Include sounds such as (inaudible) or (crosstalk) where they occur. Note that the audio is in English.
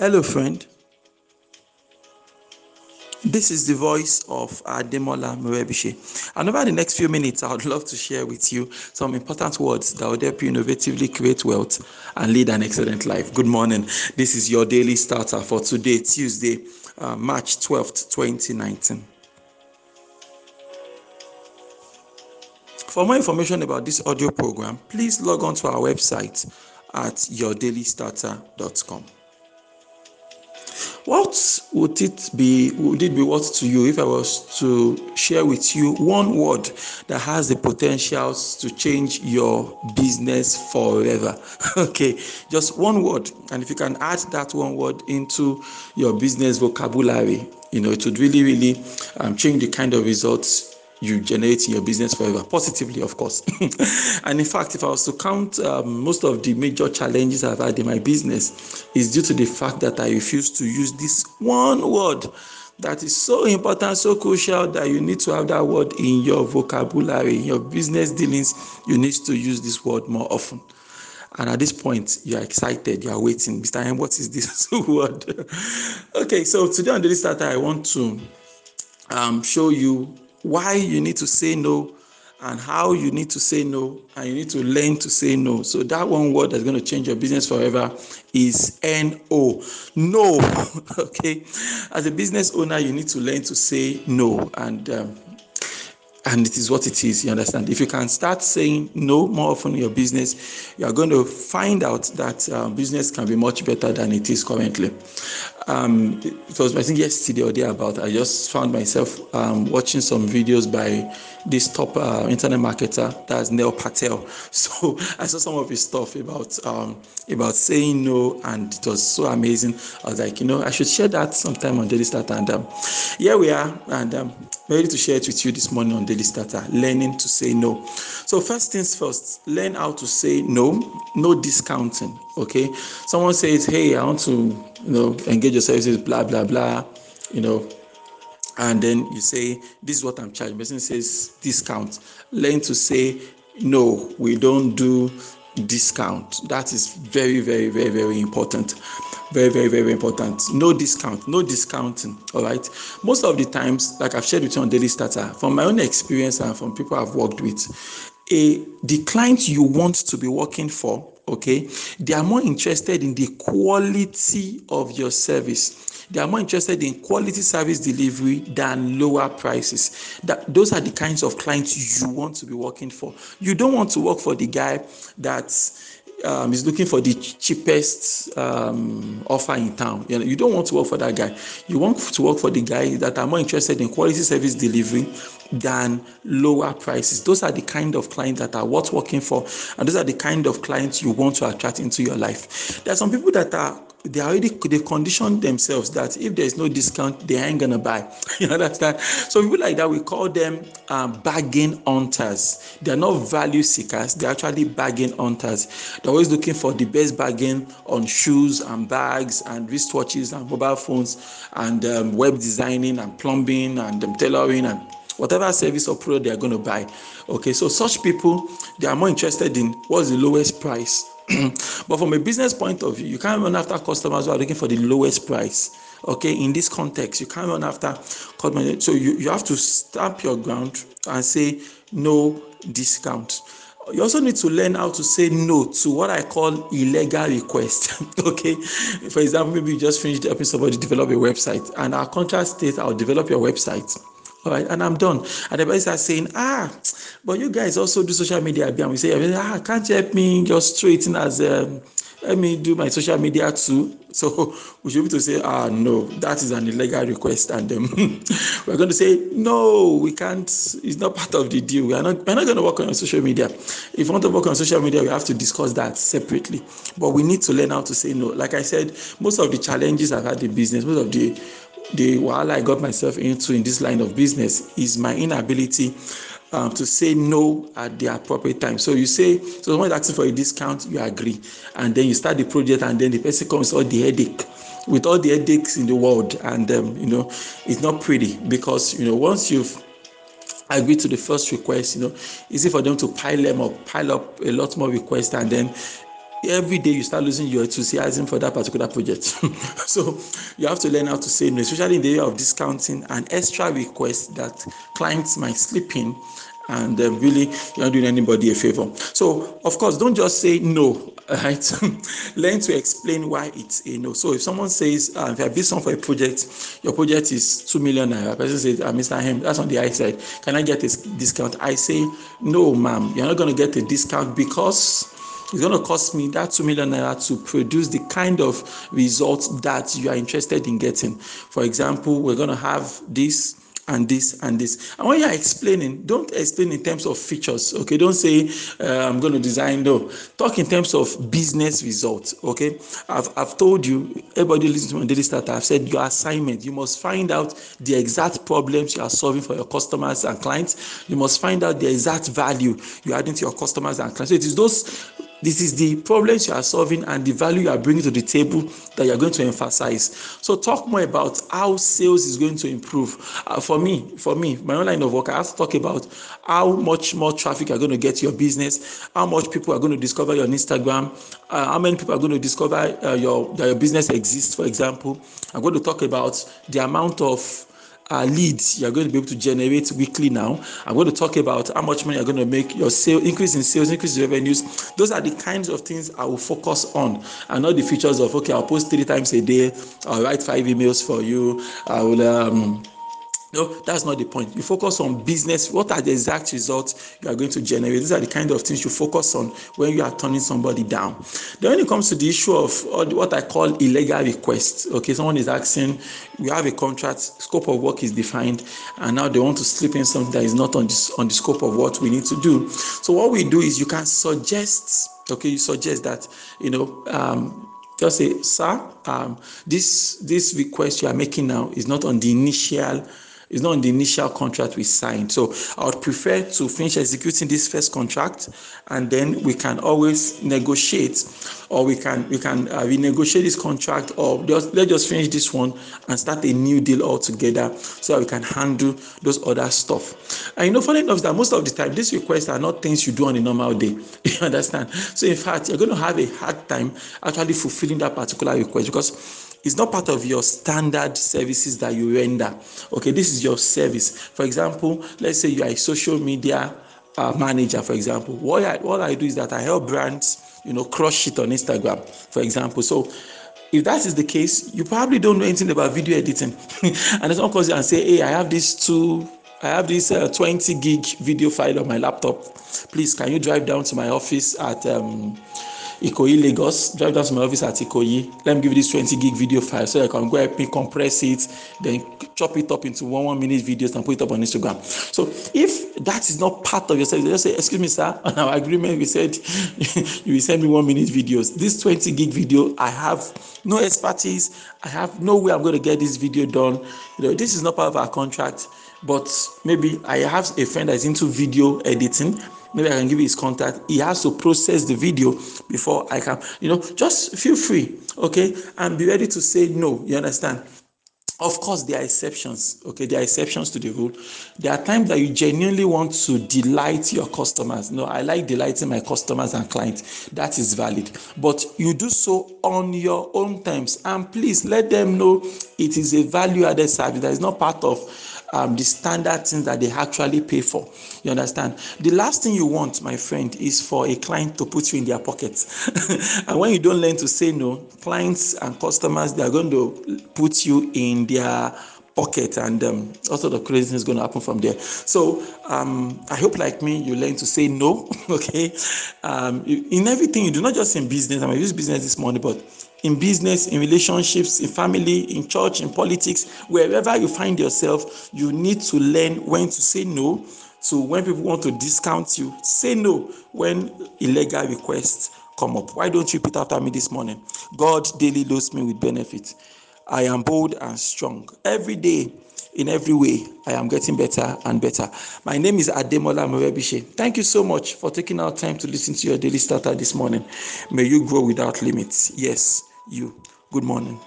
Hello, friend. This is the voice of Ademola Morebishe. And over the next few minutes, I would (laughs) love to share with you some important words that will help you innovatively create wealth and lead an excellent life. Good morning. This is your daily starter for today, Tuesday, uh, March 12th, 2019. For more information about this audio program, please log on to our website at yourdailystarter.com. What would it be? Would it be worth to you if I was to share with you one word that has the potentials to change your business forever? (laughs) okay, just one word, and if you can add that one word into your business vocabulary, you know, it would really, really um, change the kind of results you generate your business forever, positively, of course. (laughs) and in fact, if I was to count um, most of the major challenges I've had in my business, is due to the fact that I refuse to use this one word that is so important, so crucial that you need to have that word in your vocabulary, in your business dealings. You need to use this word more often. And at this point, you are excited, you are waiting. Mr. M, what is this (laughs) word? (laughs) okay, so today on Daily Starter, I want to um, show you why you need to say no and how you need to say no and you need to learn to say no. So that one word that's going to change your business forever is no no (laughs) okay? As a business owner you need to learn to say no and um, and it is what it is you understand? If you can start saying no more often in your business you are going to find out that uh, business can be much better than it is currently um, it was I think yesterday or day about I just found myself um, watching some videos by this top uh, internet marketer that's Neil Patel. (laughs) So I saw some of his stuff about um, about saying no, and it was so amazing. I was like, you know, I should share that sometime on Daily Starter. And um, here we are, and um, ready to share it with you this morning on Daily Starter. Learning to say no. So first things first, learn how to say no. No discounting. Okay. Someone says, hey, I want to, you know, engage your services, blah blah blah. You know, and then you say this is what i'm charging person says discount. Learn to say no we don't do discount. That is very very very very important. Very very very important. No discount no discounting all right? Most of the times like i've shared with you on daily starter from my own experience and from people i've worked with a the client you want to be working for okay they are more interested in the quality of your service they are more interested in quality service delivery than lower prices. That those are the kinds of clients you want to be working for. You don't want to work for the guy that's um, is looking for the cheapest um, offer in town. You, know, you don't want to work for that guy. You want to work for the guy that are more interested in quality service delivery than lower prices. Those are the kind of clients that are worth working for, and those are the kind of clients you want to attract into your life. There are some people that are they already they've conditioned themselves that if there's no discount, they ain't gonna buy. (laughs) you understand? So people like that we call them um, bargain hunters. They're not value seekers. They're actually bargain hunters. They're always looking for the best bargain on shoes and bags and wristwatches and mobile phones and um, web designing and plumbing and um, tailoring and whatever service or product they are going to buy. Okay, so such people they are more interested in what's the lowest price (clears throat) but from a business point of view, you can't run after customers who are looking for the lowest price. Okay, in this context, you can't run after customers. So you, you have to stamp your ground and say no discount. You also need to learn how to say no to what I call illegal requests. (laughs) okay, for example, maybe you just finished helping somebody develop a website, and our contract states I'll develop your website and I'm done. And the person is saying, ah, but you guys also do social media. And we say, ah, can't you help me just straighten as um, let me do my social media too. (laughs) So we should be to say, ah, no, that is an illegal request, and um, (laughs) we're going to say, no, we can't. It's not part of the deal. We are not. We're not going to work on your social media. If you want to work on social media, we have to discuss that separately. But we need to learn how to say no. Like I said, most of the challenges I've had in business, most of the the while I got myself into in this line of business is my inability um, to say no at the appropriate time. So you say, so someone is asking for a discount, you agree, and then you start the project, and then the person comes all the headache with all the headaches in the world, and um, you know it's not pretty because you know once you've agreed to the first request, you know, easy for them to pile them up, pile up a lot more requests, and then every day you start losing your enthusiasm for that particular project. (laughs) so you have to learn how to say no, especially in the area of discounting and extra requests that clients might slip in and um, really you're not doing anybody a favor. So, of course, don't just say no, (laughs) right? Learn to explain why it's a no. So, if someone says, uh, if I bid someone for a project, your project is two million naira, person says, uh, Mr. Hem, that's on the high side. Can I get a discount? I say, no, ma'am, you're not going to get a discount because it's going to cost me that 2 million naira to produce the kind of results that you are interested in getting. For example, we're going to have this and this and this. And when you're explaining, don't explain in terms of features. Okay, don't say uh, I'm going to design. No, talk in terms of business results. Okay, I've, I've told you, everybody listen to my daily starter. I've said your assignment. You must find out the exact problems you are solving for your customers and clients. You must find out the exact value you're adding to your customers and clients. So it is those this is the problems you are solving and the value you are bringing to the table that you are going to emphasize. So talk more about how sales is going to improve. Uh, for me, for me, my own line of work, I have to talk about how much more traffic are going to get to your business, how much people are going to discover your Instagram, uh, how many people are going to discover uh, your that your business exists. For example, I'm going to talk about the amount of uh, leads you're going to be able to generate weekly now. I'm going to talk about how much money you're going to make, your sale, increase in sales, increase in revenues. Those are the kinds of things I will focus on and not the features of, okay, I'll post three times a day, I'll write five emails for you, I will, um, no, that's not the point. You focus on business. What are the exact results you are going to generate? These are the kind of things you focus on when you are turning somebody down. Then, when it comes to the issue of what I call illegal requests, okay, someone is asking, we have a contract, scope of work is defined, and now they want to slip in something that is not on this on the scope of what we need to do. So what we do is you can suggest, okay, you suggest that you know. Um, just say, sir, um, this this request you are making now is not on the initial it's not in the initial contract we signed. So I would prefer to finish executing this first contract, and then we can always negotiate, or we can we can uh, renegotiate this contract, or just let's just finish this one and start a new deal altogether, so that we can handle those other stuff. And you know, funny enough, that most of the time these requests are not things you do on a normal day. (laughs) You understand? So in fact, you're going to have a hard time actually fulfilling that particular request because it's not part of your standard services that you render. Okay, this is your service. For example, let's say you are a social media uh, manager, for example. What I, what I do is that I help brands, you know, crush it on Instagram, for example. So if that is the case, you probably don't know anything about video editing. (laughs) and not cause you and say, hey, I have this two, I have this uh, 20 gig video file on my laptop. Please, can you drive down to my office at um, Ikoyi, Lagos. Drive down to my office at Ikoyi. Let me give you this 20 gig video file so I can go help me compress it, then chop it up into one one minute videos and put it up on Instagram. So if that is not part of your service, just say, excuse me, sir, (laughs) on our agreement, we said (laughs) you will send me one minute videos. This 20 gig video, I have no expertise. I have no way I'm going to get this video done. You know, this is not part of our contract, but maybe I have a friend that's into video editing maybe I can give you his contact. He has to process the video before I can, you know, just feel free, okay, and be ready to say no. You understand? Of course, there are exceptions. Okay, there are exceptions to the rule. There are times that you genuinely want to delight your customers. No, I like delighting my customers and clients. That is valid. But you do so on your own terms. And please let them know it is a value added service that is not part of um, the standard things that they actually pay for. You understand? The last thing you want, my friend, is for a client to put you in their pockets. (laughs) and when you don't learn to say no, clients and customers they are going to put you in their pocket and um, sort of crazy is going to happen from there so um, i hope like me you learn to say no (laughs) okay um, in everything you do not just in business i mean use business this morning but in business, in relationships, in family, in church, in politics, wherever you find yourself, you need to learn when to say no. So when people want to discount you, say no when illegal requests come up. Why don't you repeat after me this morning? God daily loads me with benefits. I am bold and strong. Every day, in every way, I am getting better and better. My name is Ademola Morebishe. Thank you so much for taking our time to listen to your daily starter this morning. May you grow without limits. Yes you. Good morning.